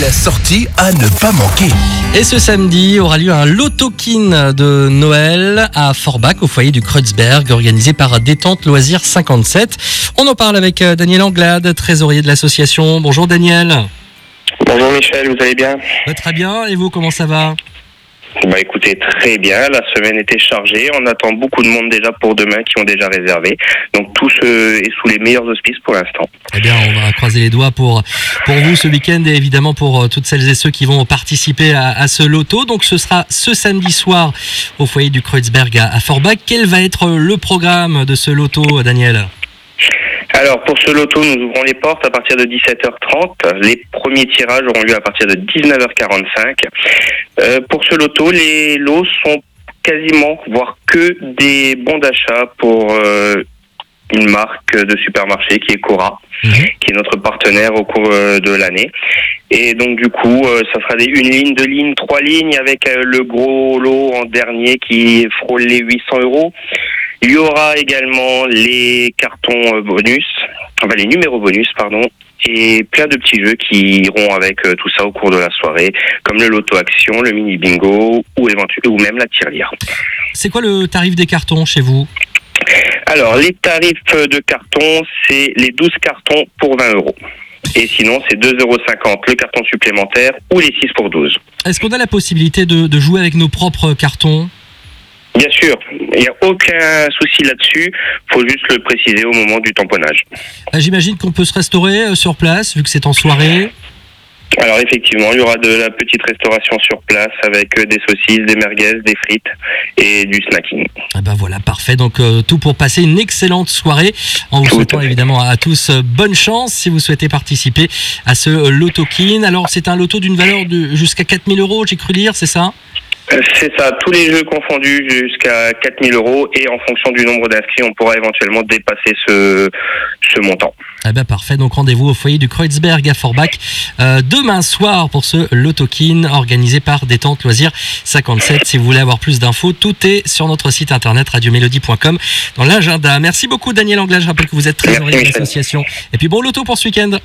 La sortie à ne pas manquer. Et ce samedi aura lieu un lotokin de Noël à Forbach au foyer du Kreuzberg organisé par Détente Loisirs 57. On en parle avec euh, Daniel Anglade, trésorier de l'association. Bonjour Daniel. Bonjour Michel, vous allez bien? Bah, très bien, et vous comment ça va? Bah écoutez, très bien, la semaine était chargée, on attend beaucoup de monde déjà pour demain qui ont déjà réservé. Donc tout est sous les meilleurs auspices pour l'instant. Eh bien, on va croiser les doigts pour, vous ce week-end et évidemment pour euh, toutes celles et ceux qui vont participer à, ce loto. Donc ce sera ce samedi soir au foyer du Kreuzberg à Forbach. Quel va être le programme de ce loto, Daniel? Alors pour ce loto, nous ouvrons les portes à partir de 17h30. Les premiers tirages auront lieu à partir de 19h45. Euh, pour ce loto, les lots sont quasiment, voire que des bons d'achat pour euh, une marque de supermarché qui est Cora, Mhm. qui est notre partenaire au cours euh, de l'année. Et donc du coup, ça sera des, une ligne, deux lignes, trois lignes avec le gros lot en dernier qui frôle les 800 euros. Il y aura également les cartons euh, bonus, enfin les numéros bonus, pardon, et plein de petits jeux qui iront avec euh, tout ça au cours de la soirée, comme le loto action, le mini bingo ou même la tirelire. C'est quoi le tarif des cartons chez vous? Alors les tarifs de carton, c'est les 12 cartons pour 20 euros. Et sinon, c'est 2,50 euros le carton supplémentaire ou les 6 pour 12. Est-ce qu'on a la possibilité de, de jouer avec nos propres cartons? Bien sûr, il n'y a aucun souci là-dessus. faut juste le préciser au moment du tamponnage. Euh, J'imagine qu'on peut se restaurer euh, sur place vu que c'est en soirée. Alors effectivement, il y aura de la petite restauration sur place avec euh, des saucisses, des merguez, des frites et du snacking. Ah ben voilà, parfait. Donc euh, tout pour passer une excellente soirée. En vous Tout souhaitant évidemment à tous bonne chance si vous souhaitez participer à ce euh, loto-kin. Alors c'est un loto d'une valeur de jusqu'à 4000 euros, j'ai cru lire, c'est ça? C'est ça, tous les jeux confondus jusqu'à 4000 euros et en fonction du nombre d'inscrits, on pourra éventuellement dépasser ce, ce montant. Ah ben parfait. Donc rendez-vous au foyer du Kreuzberg à Forbach euh, demain soir pour ce loto-kin organisé par Détente Loisirs 57. Si vous voulez avoir plus d'infos, tout est sur notre site internet radiomélodie.com dans l'agenda. Merci beaucoup Daniel Anglade. Je rappelle que vous êtes trésorier de l'association. Et puis bon loto pour ce week-end.